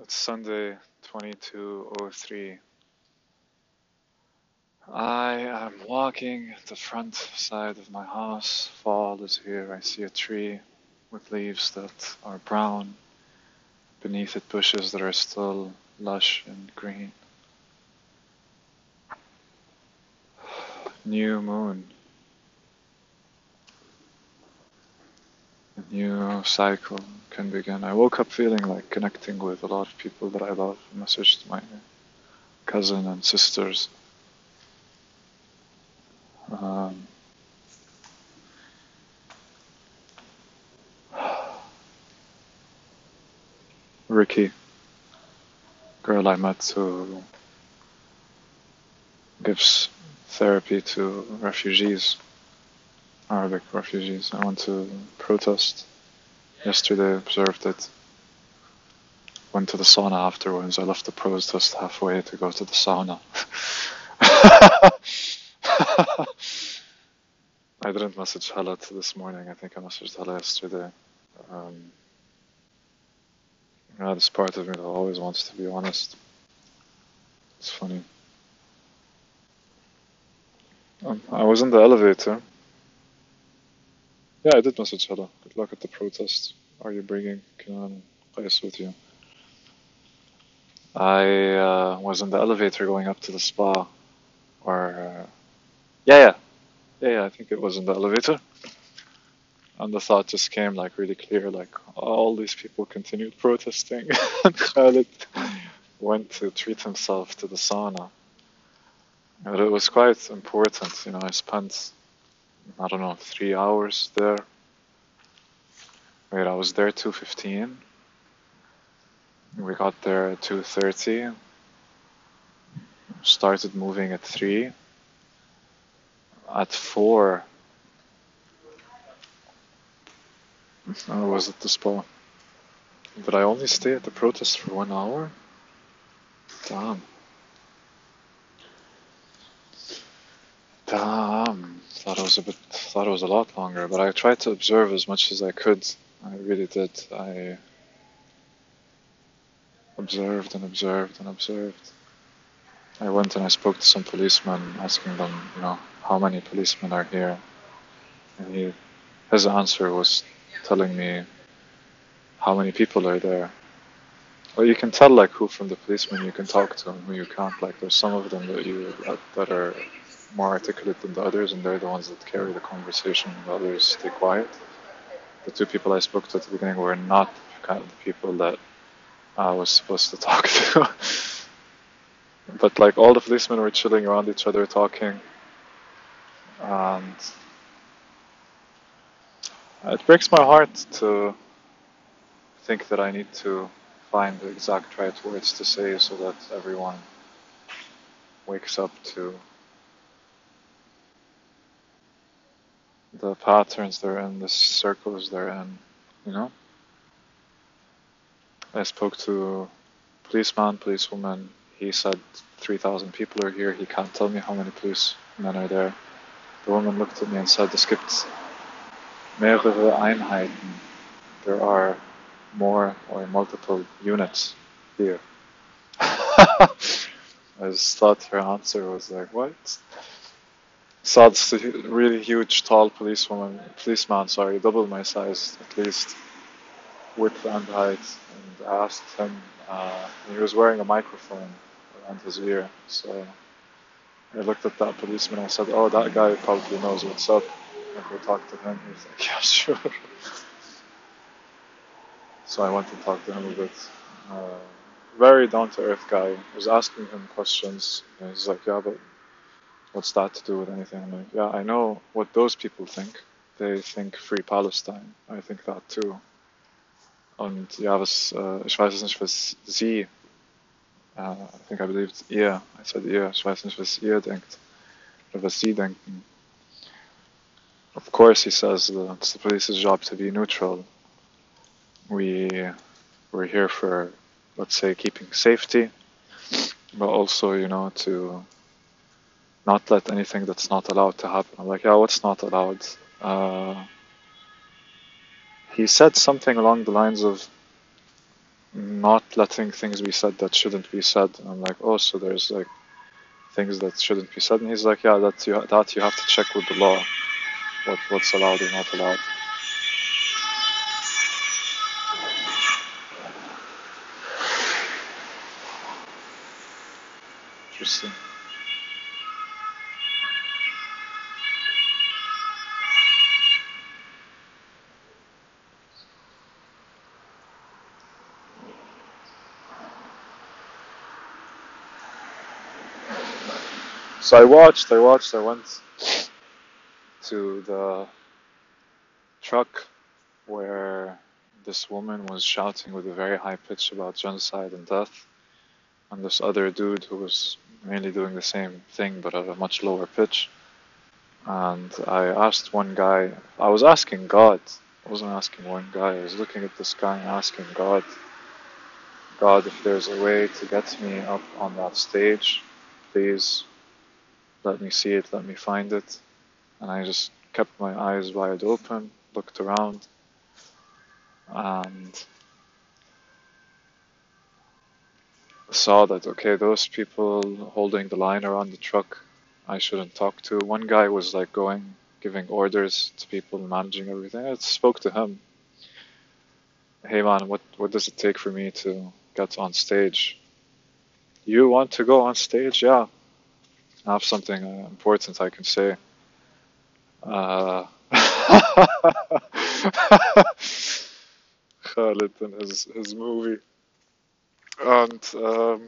It's Sunday, 2203. I am walking the front side of my house. Fall is here. I see a tree with leaves that are brown. Beneath it, bushes that are still lush and green. New moon. New cycle can begin. I woke up feeling like connecting with a lot of people that I love. I messaged my cousin and sisters. Um, Ricky, girl I met who gives therapy to refugees, Arabic refugees. I went to protest yesterday, observed it, went to the sauna afterwards. I left the protest halfway to go to the sauna. I didn't message Hala this morning. I think I messaged Hala yesterday. Um, yeah, this part of me that always wants to be honest. It's funny. Um, I was in the elevator. Yeah, I did message Hala. Good luck at the protest. Are you bringing Kenan Qais with you? I uh, was in the elevator going up to the spa. Or, uh, yeah, yeah. Yeah, yeah, I think it was in the elevator. And the thought just came like really clear, like all these people continued protesting, and Khalid went to treat himself to the sauna. But it was quite important, you know. I spent, I don't know, three hours there. Wait, I was there two fifteen. We got there at two thirty. Started moving at three. At four, I was at the spa. Did I only stay at the protest for one hour? Damn. Damn. Thought it was a bit. Thought it was a lot longer, but I tried to observe as much as I could. I really did. I observed and observed and observed. I went and I spoke to some policemen, asking them, you know, how many policemen are here, and he, his answer was telling me how many people are there. Well, you can tell like who from the policemen you can talk to and who you can't. Like there's some of them that you that, that are more articulate than the others, and they're the ones that carry the conversation. The others stay quiet. The two people I spoke to at the beginning were not kind of the people that I was supposed to talk to. but like all the policemen were chilling around each other talking, and it breaks my heart to think that I need to find the exact right words to say so that everyone wakes up to the patterns they're in, the circles they're in, you know? I spoke to policeman, policewoman. He said 3,000 people are here. He can't tell me how many policemen are there. The woman looked at me and said, es gibt mehrere Einheiten. There are more or multiple units here. I just thought her answer was like, what? Saw this really huge, tall policewoman, policeman, sorry, double my size at least, width and height, and I asked him, uh, he was wearing a microphone around his ear, so I looked at that policeman and I said, oh, that guy probably knows what's up. And we talk to him. He was like, yeah, sure. so I went to talk to him a bit. Uh, very down to earth guy. I was asking him questions. And he's like, yeah, but what's that to do with anything? I'm like, yeah, I know what those people think. They think free Palestine. I think that too. Und ja, was, äh, ich weiß nicht, was Sie, uh, I think I believed ihr, I said ihr, ich weiß nicht, was ihr denkt, oder was Sie denken. Of course, he says that it's the police's job to be neutral. We, we're here for, let's say, keeping safety, but also, you know, to not let anything that's not allowed to happen. I'm like, yeah, what's not allowed? Uh, he said something along the lines of not letting things be said that shouldn't be said. And I'm like, oh, so there's like things that shouldn't be said. And he's like, yeah, that you that you have to check with the law, what what's allowed or not allowed. Interesting. So I watched, I watched, I went to the truck where this woman was shouting with a very high pitch about genocide and death, and this other dude who was mainly doing the same thing but at a much lower pitch. And I asked one guy, I was asking God, I wasn't asking one guy, I was looking at this guy and asking God, God, if there's a way to get me up on that stage, please let me see it, let me find it. And I just kept my eyes wide open, looked around, and saw that, okay, those people holding the line around the truck, I shouldn't talk to. One guy was like going, giving orders to people, managing everything. I spoke to him. Hey man, what, what does it take for me to get on stage? You want to go on stage? Yeah, have something uh, important I can say. Uh, Khalid and his his movie, and um,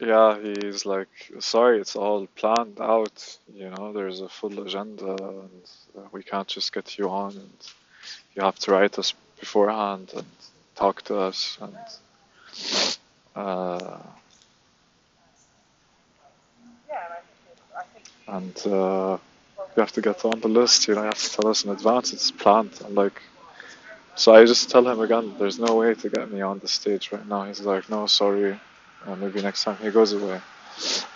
yeah, he's like, sorry, it's all planned out. You know, there's a full agenda, and uh, we can't just get you on, and you have to write us beforehand and talk to us, and. Uh, and uh, you have to get on the list. You know, you have to tell us in advance. It's planned. I'm like, so I just tell him again. There's no way to get me on the stage right now. He's like, no, sorry. Uh, maybe next time. He goes away.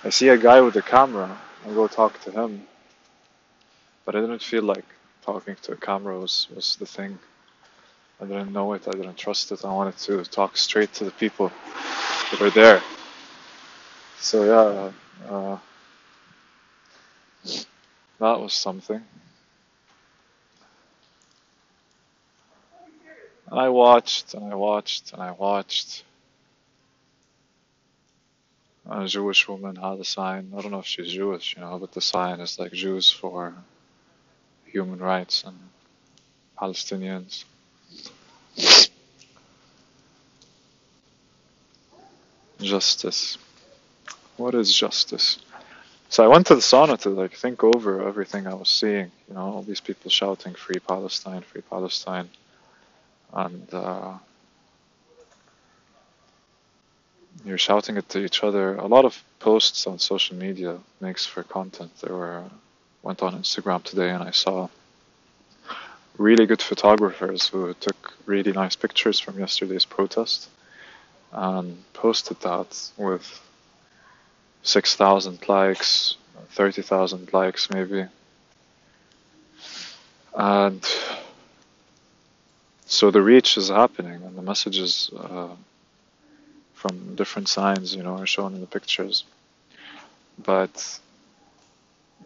I see a guy with a camera. I go talk to him, but I didn't feel like talking to a camera was was the thing. I didn't know it. I didn't trust it. I wanted to talk straight to the people that were there. So yeah. Uh, that was something. And I watched and I watched and I watched. A Jewish woman had a sign. I don't know if she's Jewish, you know, but the sign is like Jews for human rights and Palestinians. Justice. What is justice? So I went to the sauna to like think over everything I was seeing. You know, all these people shouting "Free Palestine, Free Palestine," and uh, you're shouting it to each other. A lot of posts on social media makes for content. There were went on Instagram today and I saw really good photographers who took really nice pictures from yesterday's protest and posted that with 6,000 likes, 30,000 likes maybe. And so the reach is happening and the messages uh, from different signs, you know, are shown in the pictures. But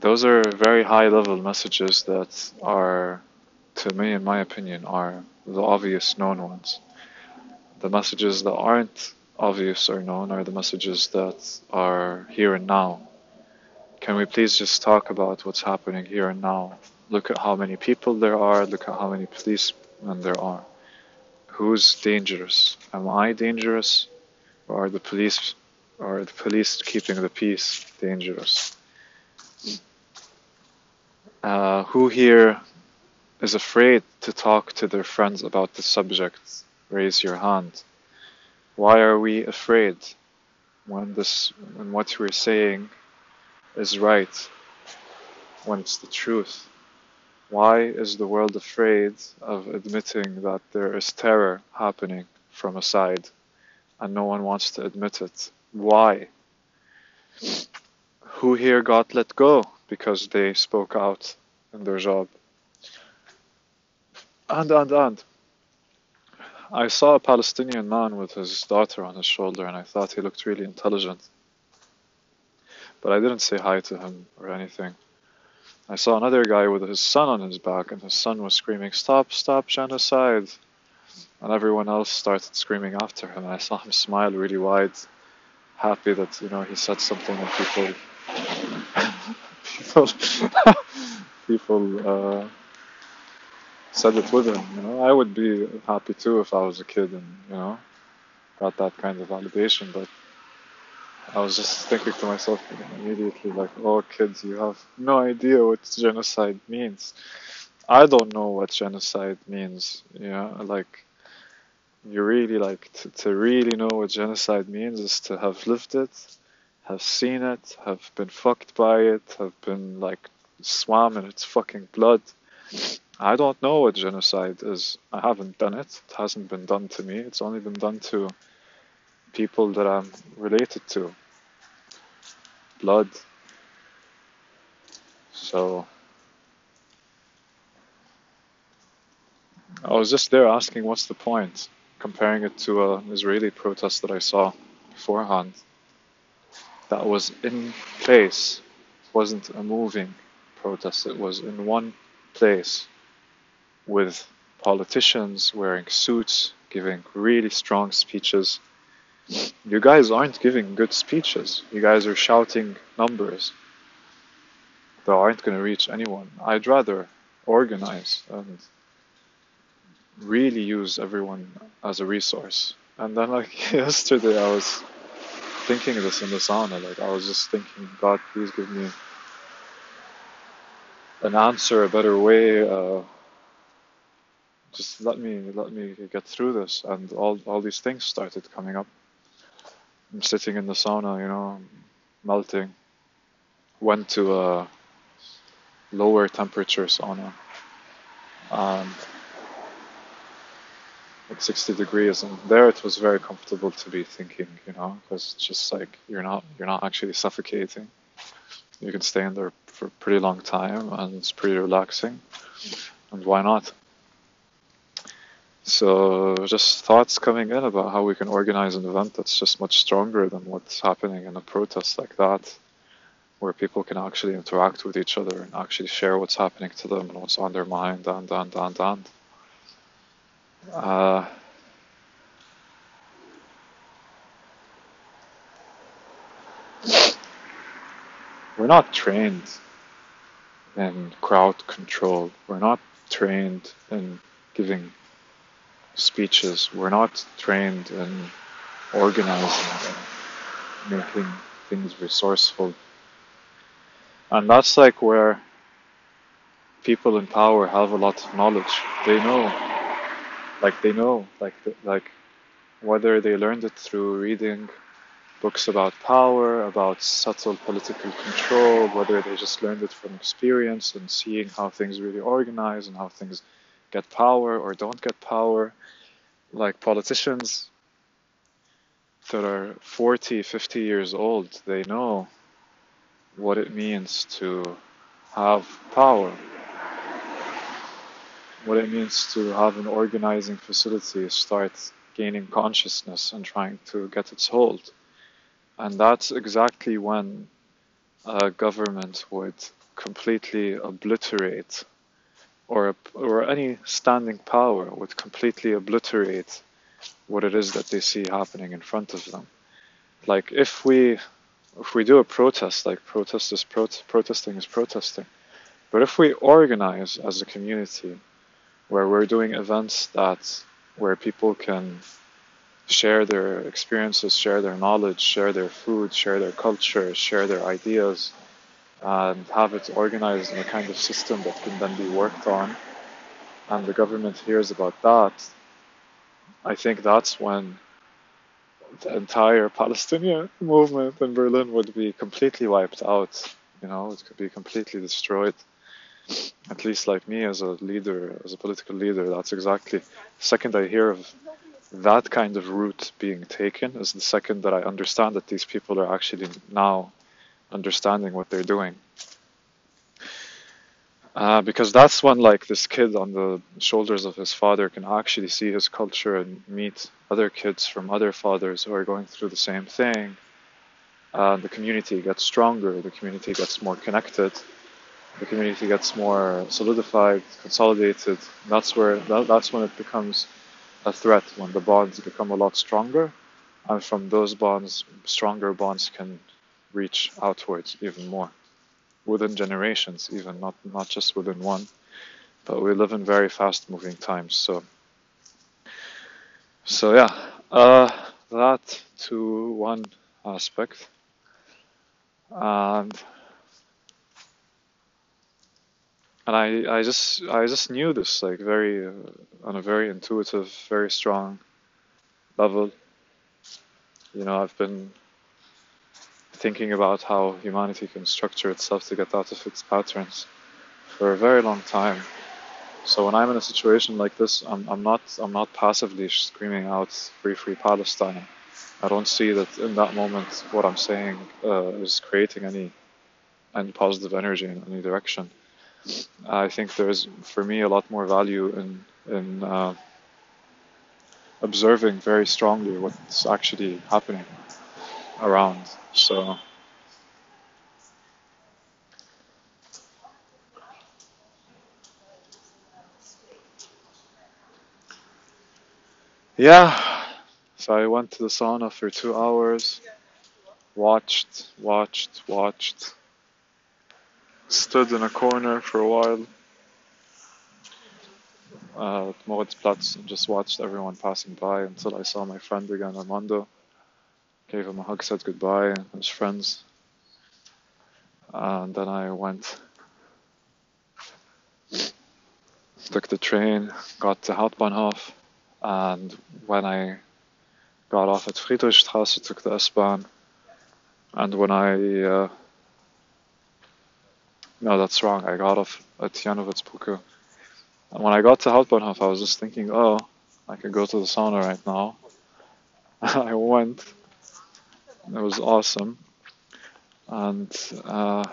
those are very high level messages that are, to me, in my opinion, are the obvious known ones. The messages that aren't obvious or known are the messages that are here and now. Can we please just talk about what's happening here and now? Look at how many people there are, look at how many policemen there are. Who's dangerous? Am I dangerous? Or are the police or the police keeping the peace dangerous? Uh, who here is afraid to talk to their friends about the subject? Raise your hand. Why are we afraid when this when what we're saying is right, when it's the truth? Why is the world afraid of admitting that there is terror happening from a side and no one wants to admit it? Why? Who here got let go because they spoke out in their job? And, and, and. I saw a Palestinian man with his daughter on his shoulder, and I thought he looked really intelligent. But I didn't say hi to him or anything. I saw another guy with his son on his back, and his son was screaming, Stop, stop, genocide! And everyone else started screaming after him, and I saw him smile really wide, happy that, you know, he said something and people. people. people, uh, said it with him. You know, I would be happy too if I was a kid and you know got that kind of validation. But I was just thinking to myself immediately, like, "Oh, kids, you have no idea what genocide means." I don't know what genocide means. You know, like you really like to, to really know what genocide means is to have lived it, have seen it, have been fucked by it, have been like swam in its fucking blood I don't know what genocide is. I haven't done it. It hasn't been done to me. It's only been done to people that I'm related to. Blood. So I was just there asking what's the point, comparing it to an Israeli protest that I saw beforehand. That was in place. It wasn't a moving protest. It was in one place with politicians wearing suits, giving really strong speeches. You guys aren't giving good speeches. You guys are shouting numbers that aren't going to reach anyone. I'd rather organize and really use everyone as a resource. And then, like yesterday, I was thinking this in the sauna. Like, I was just thinking, God, please give me an answer, a better way. Uh, just let me let me get through this. And all all these things started coming up. I'm sitting in the sauna you know melting. Went to a lower temperature sauna. And like 60 degrees. And there it was very comfortable to be thinking you know because it's just like you're not you're not actually suffocating. You can stay in there for a pretty long time and it's pretty relaxing. And why not so just thoughts coming in about how we can organize an event that's just much stronger than what's happening in a protest like that, where people can actually interact with each other and actually share what's happening to them and what's on their mind and and and and. Uh, we're not trained in crowd control. We're not trained in giving speeches. We're not trained in organizing and making things resourceful. And that's like where people in power have a lot of knowledge. They know, like they know, like like whether they learned it through reading books about power, about subtle political control, whether they just learned it from experience and seeing how things really organize and how things get power or don't get power. Like politicians that are 40, 50 years old, they know what it means to have power, what it means to have an organizing facility start gaining consciousness and trying to get its hold. And that's exactly when a government would completely obliterate or, or any standing power would completely obliterate what it is that they see happening in front of them. Like if we if we do a protest, like protest is pro- protesting is protesting, but if we organize as a community, where we're doing events that where people can share their experiences, share their knowledge, share their food, share their culture, share their ideas, and have it organized in a kind of system that can then be worked on, and the government hears about that, I think that's when the entire Palestinian movement in Berlin would be completely wiped out. You know, it could be completely destroyed. At least, like me as a leader, as a political leader, that's exactly the second I hear of that kind of route being taken is the second that I understand that these people are actually now understanding what they're doing. Uh, because that's when like this kid on the shoulders of his father can actually see his culture and meet other kids from other fathers who are going through the same thing. Uh, the community gets stronger, the community gets more connected, the community gets more solidified, consolidated. That's where that, that's when it becomes a threat when the bonds become a lot stronger, and from those bonds, stronger bonds can reach outwards even more within generations, even not not just within one. But we live in very fast-moving times, so so yeah, uh, that to one aspect, and and I I just I just knew this like very uh, on a very intuitive, very strong level. You know, I've been thinking about how humanity can structure itself to get out of its patterns for a very long time. So when I'm in a situation like this, I'm, I'm not I'm not passively screaming out "Free, Free Palestine." I don't see that in that moment what I'm saying uh, is creating any any positive energy in any direction. I think there's for me a lot more value in in uh, observing very strongly what's actually happening around. So yeah, so I went to the sauna for two hours, watched, watched, watched, stood in a corner for a while uh, at Moritzplatz and just watched everyone passing by until I saw my friend again, Armando. Gave him a hug, said goodbye, his friends. And then I went, took the train, got to Hauptbahnhof, and when I got off at Friedrichstraße, took the S-Bahn, and when I, uh, no, that's wrong, I got off at Jannowitzbrücke. And when I got to Hauptbahnhof, I was just thinking, oh, I could go to the sauna right now. I went, it was awesome. And uh,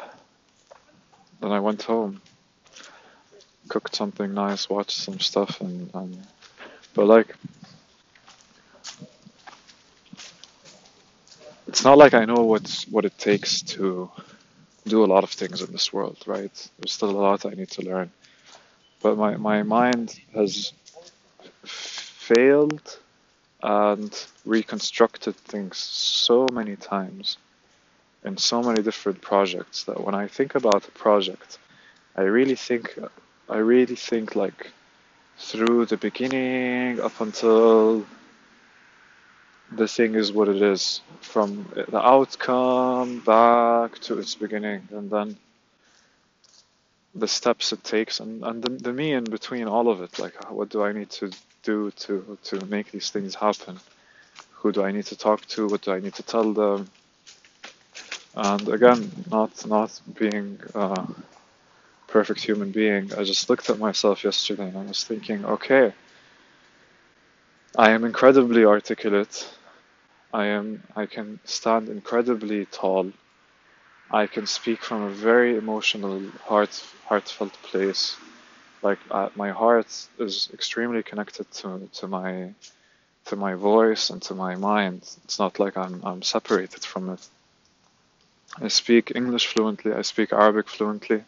then I went home, cooked something nice, watched some stuff, and, and but like, it's not like I know what's what it takes to do a lot of things in this world, right? There's still a lot I need to learn. But my, my mind has failed and reconstructed things so many times in so many different projects that when I think about a project, I really think I really think like through the beginning up until the thing is what it is from the outcome back to its beginning and then the steps it takes and, and the, the me in between all of it like what do i need to do to to make these things happen? Who do i need to talk to? What do i need to tell them? And again not not being a perfect human being i just looked at myself yesterday and i was thinking okay i am incredibly articulate. I am i can stand incredibly tall. I can speak from a very emotional, heart, heartfelt place. Like uh, my heart is extremely connected to to my to my voice and to my mind. It's not like I'm I'm separated from it. I speak English fluently. I speak Arabic fluently,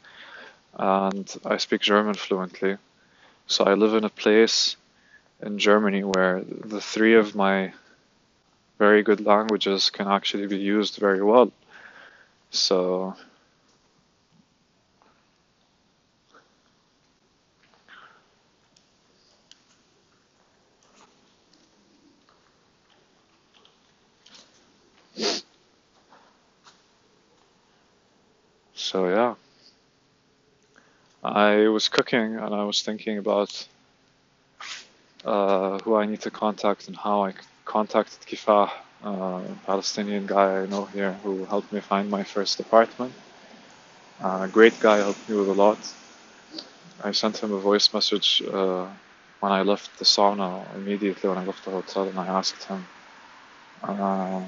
and I speak German fluently. So I live in a place in Germany where the three of my very good languages can actually be used very well. So So yeah, I was cooking and I was thinking about uh, who I need to contact and how I contacted Kifah uh, Palestinian guy I know here who helped me find my first apartment. Uh, great guy, helped me with a lot. I sent him a voice message uh, when I left the sauna immediately when I left the hotel, and I asked him. Uh,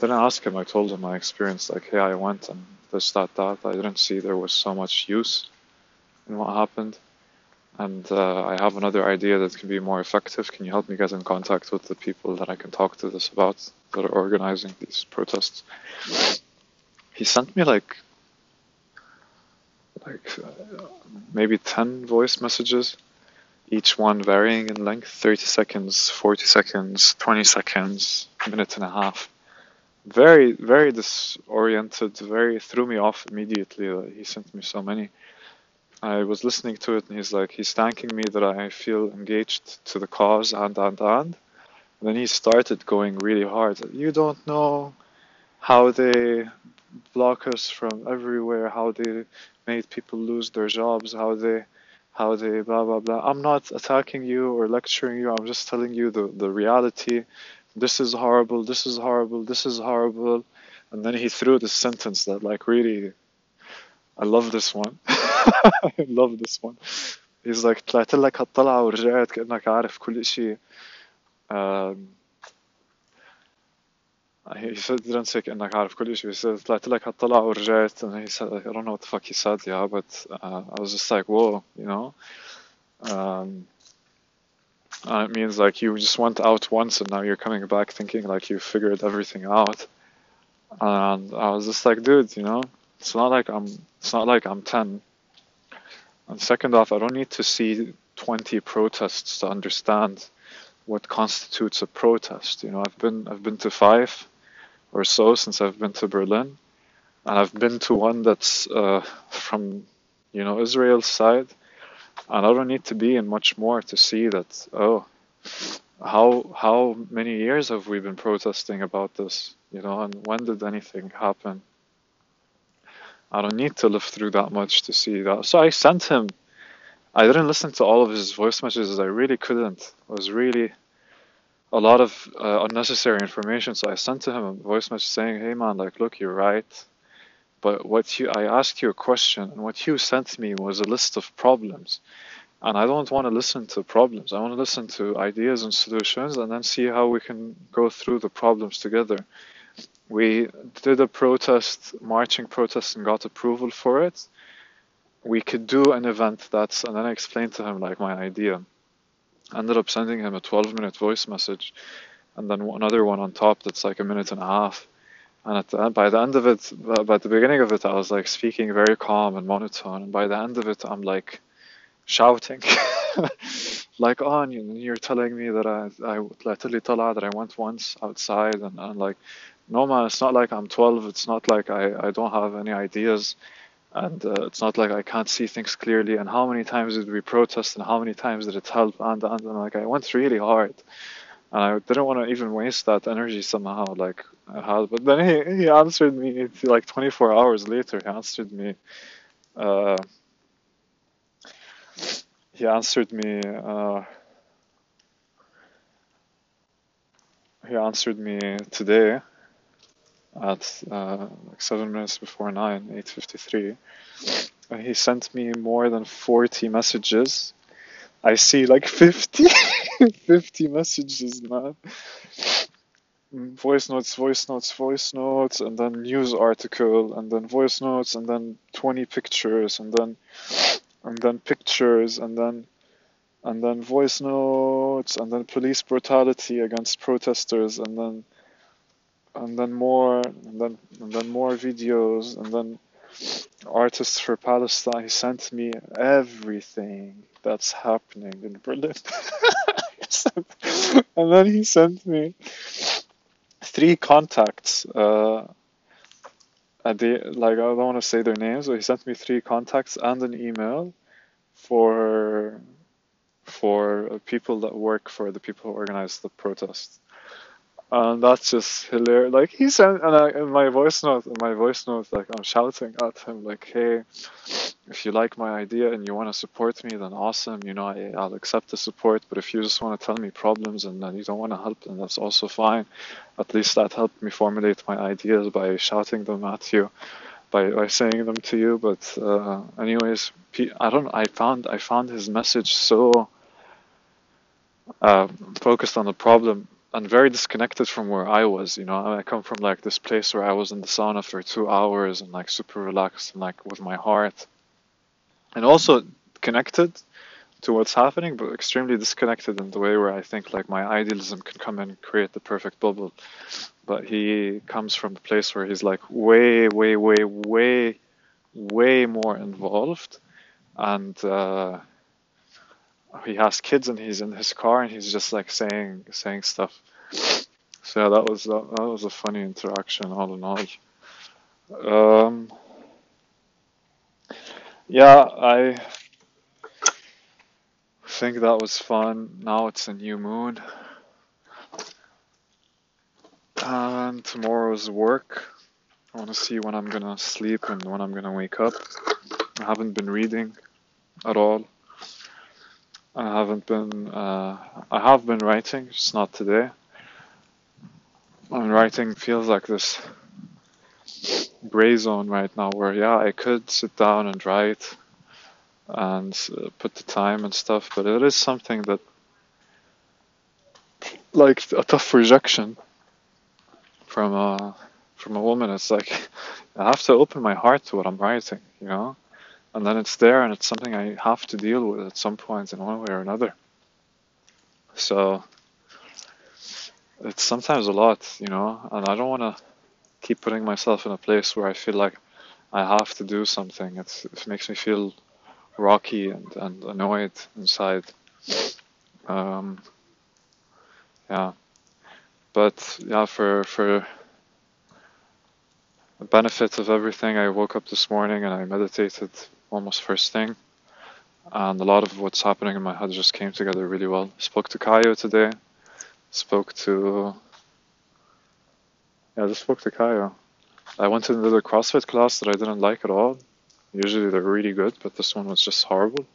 didn't ask him. I told him my experience, like, hey, I went and this, that, that. I didn't see there was so much use in what happened. And uh, I have another idea that can be more effective. Can you help me get in contact with the people that I can talk to this about that are organizing these protests? He sent me like like uh, maybe 10 voice messages, each one varying in length 30 seconds, 40 seconds, 20 seconds, minute and a half. Very, very disoriented, very threw me off immediately. He sent me so many. I was listening to it and he's like, he's thanking me that I feel engaged to the cause and, and, and. And then he started going really hard. You don't know how they block us from everywhere, how they made people lose their jobs, how they how they blah blah blah. I'm not attacking you or lecturing you. I'm just telling you the the reality This is horrible. This is horrible. This is horrible. And then he threw this sentence that like really, I love this one. I love this one. He's like طلعت لك هالطلعة ورجعت كأنك عارف كل شيء. Um, he said didn't say انك عارف كل شيء he said طلعت لك هالطلع ورجعت and he said I don't know what the fuck he said yeah but uh, I was just like whoa you know um, and it means like you just went out once and now you're coming back thinking like you figured everything out. And I was just like dude you know it's not like I'm it's not like I'm 10 and second off I don't need to see 20 protests to understand what constitutes a protest. You know, I've been I've been to five or so since I've been to Berlin, and I've been to one that's uh, from you know Israel's side, and I don't need to be in much more to see that. Oh, how how many years have we been protesting about this? You know, and when did anything happen? I don't need to live through that much to see that. So I sent him. I didn't listen to all of his voice messages. I really couldn't. It was really a lot of uh, unnecessary information. So I sent to him a voice message saying, "Hey man, like, look, you're right, but what you I asked you a question, and what you sent me was a list of problems, and I don't want to listen to problems. I want to listen to ideas and solutions, and then see how we can go through the problems together." We did a protest, marching protest, and got approval for it. We could do an event that's, and then I explained to him like my idea ended up sending him a 12 minute voice message and then another one on top that's like a minute and a half. And at the, by the end of it, by the beginning of it, I was like speaking very calm and monotone. And by the end of it, I'm like shouting, like, oh, you're telling me that I, I, that I went once outside. And, and like, no, man, it's not like I'm 12. It's not like I, I don't have any ideas and uh, it's not like I can't see things clearly. And how many times did we protest, and how many times did it help? And and, and like I went really hard, and I didn't want to even waste that energy somehow. Like had, but then he he answered me like 24 hours later. He answered me. Uh, he answered me. Uh, he answered me today at uh, like seven minutes before nine, 8:53. And he sent me more than 40 messages. I see like 50, 50 messages, man. Mm, voice notes, voice notes, voice notes, and then news article, and then voice notes, and then 20 pictures, and then and then pictures, and then and then voice notes, and then police brutality against protesters, and then and then more, and then and then more videos, and then artists for Palestine. He sent me everything that's happening in Berlin, and then he sent me three contacts. Uh, at the like, I don't want to say their names, but he sent me three contacts and an email for for people that work for the people who organize the protest. And that's just hilarious. Like he sent, and I, in my voice note, in my voice note, like I'm shouting at him, like, "Hey, if you like my idea and you want to support me, then awesome. You know, I, I'll accept the support. But if you just want to tell me problems and then you don't want to help, then that's also fine. At least that helped me formulate my ideas by shouting them at you, by by saying them to you. But uh, anyways, I don't. I found I found his message so uh, focused on the problem and very disconnected from where I was. You know, I come from like this place where I was in the sauna for two hours and like super relaxed and like with my heart, and also connected to what's happening, but extremely disconnected in the way where I think like my idealism can come and create the perfect bubble. But he comes from a place where he's like way, way, way, way, way more involved, and uh, he has kids and he's in his car and he's just like saying saying stuff. So yeah, that was that, that was a funny interaction all in all. Um, yeah, I think that was fun. Now it's a new moon. And tomorrow's work. I want to see when I'm gonna sleep and when I'm gonna wake up. I haven't been reading at all. I haven't been. Uh, I have been writing, just not today. And writing feels like this gray zone right now, where yeah, I could sit down and write and uh, put the time and stuff, but it is something that, like a tough rejection from a from a woman. It's like I have to open my heart to what I'm writing, you know and then it's there and it's something I have to deal with at some point in one way or another. So it's sometimes a lot, you know, and I don't want to keep putting myself in a place where I feel like I have to do something. It's, it makes me feel rocky and, and annoyed inside. Um, yeah, but yeah, for for the benefit of everything, I woke up this morning and I meditated almost first thing. And a lot of what's happening in my head just came together really well. Spoke to Kayo today. Spoke to. Yeah, I just spoke to Kayo. I went to another CrossFit class that I didn't like at all. Usually they're really good, but this one was just horrible.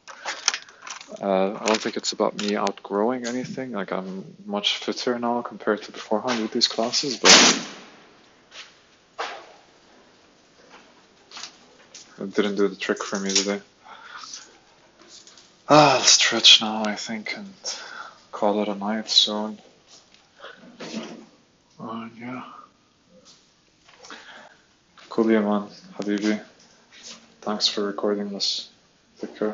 Uh, I don't think it's about me outgrowing anything. Like I'm much fitter now compared to beforehand with these classes, but It didn't do the trick for me today. Ah, I'll stretch now, I think, and call it a night soon. Oh, yeah. Cool, man. Habibi. Thanks for recording this. Take care.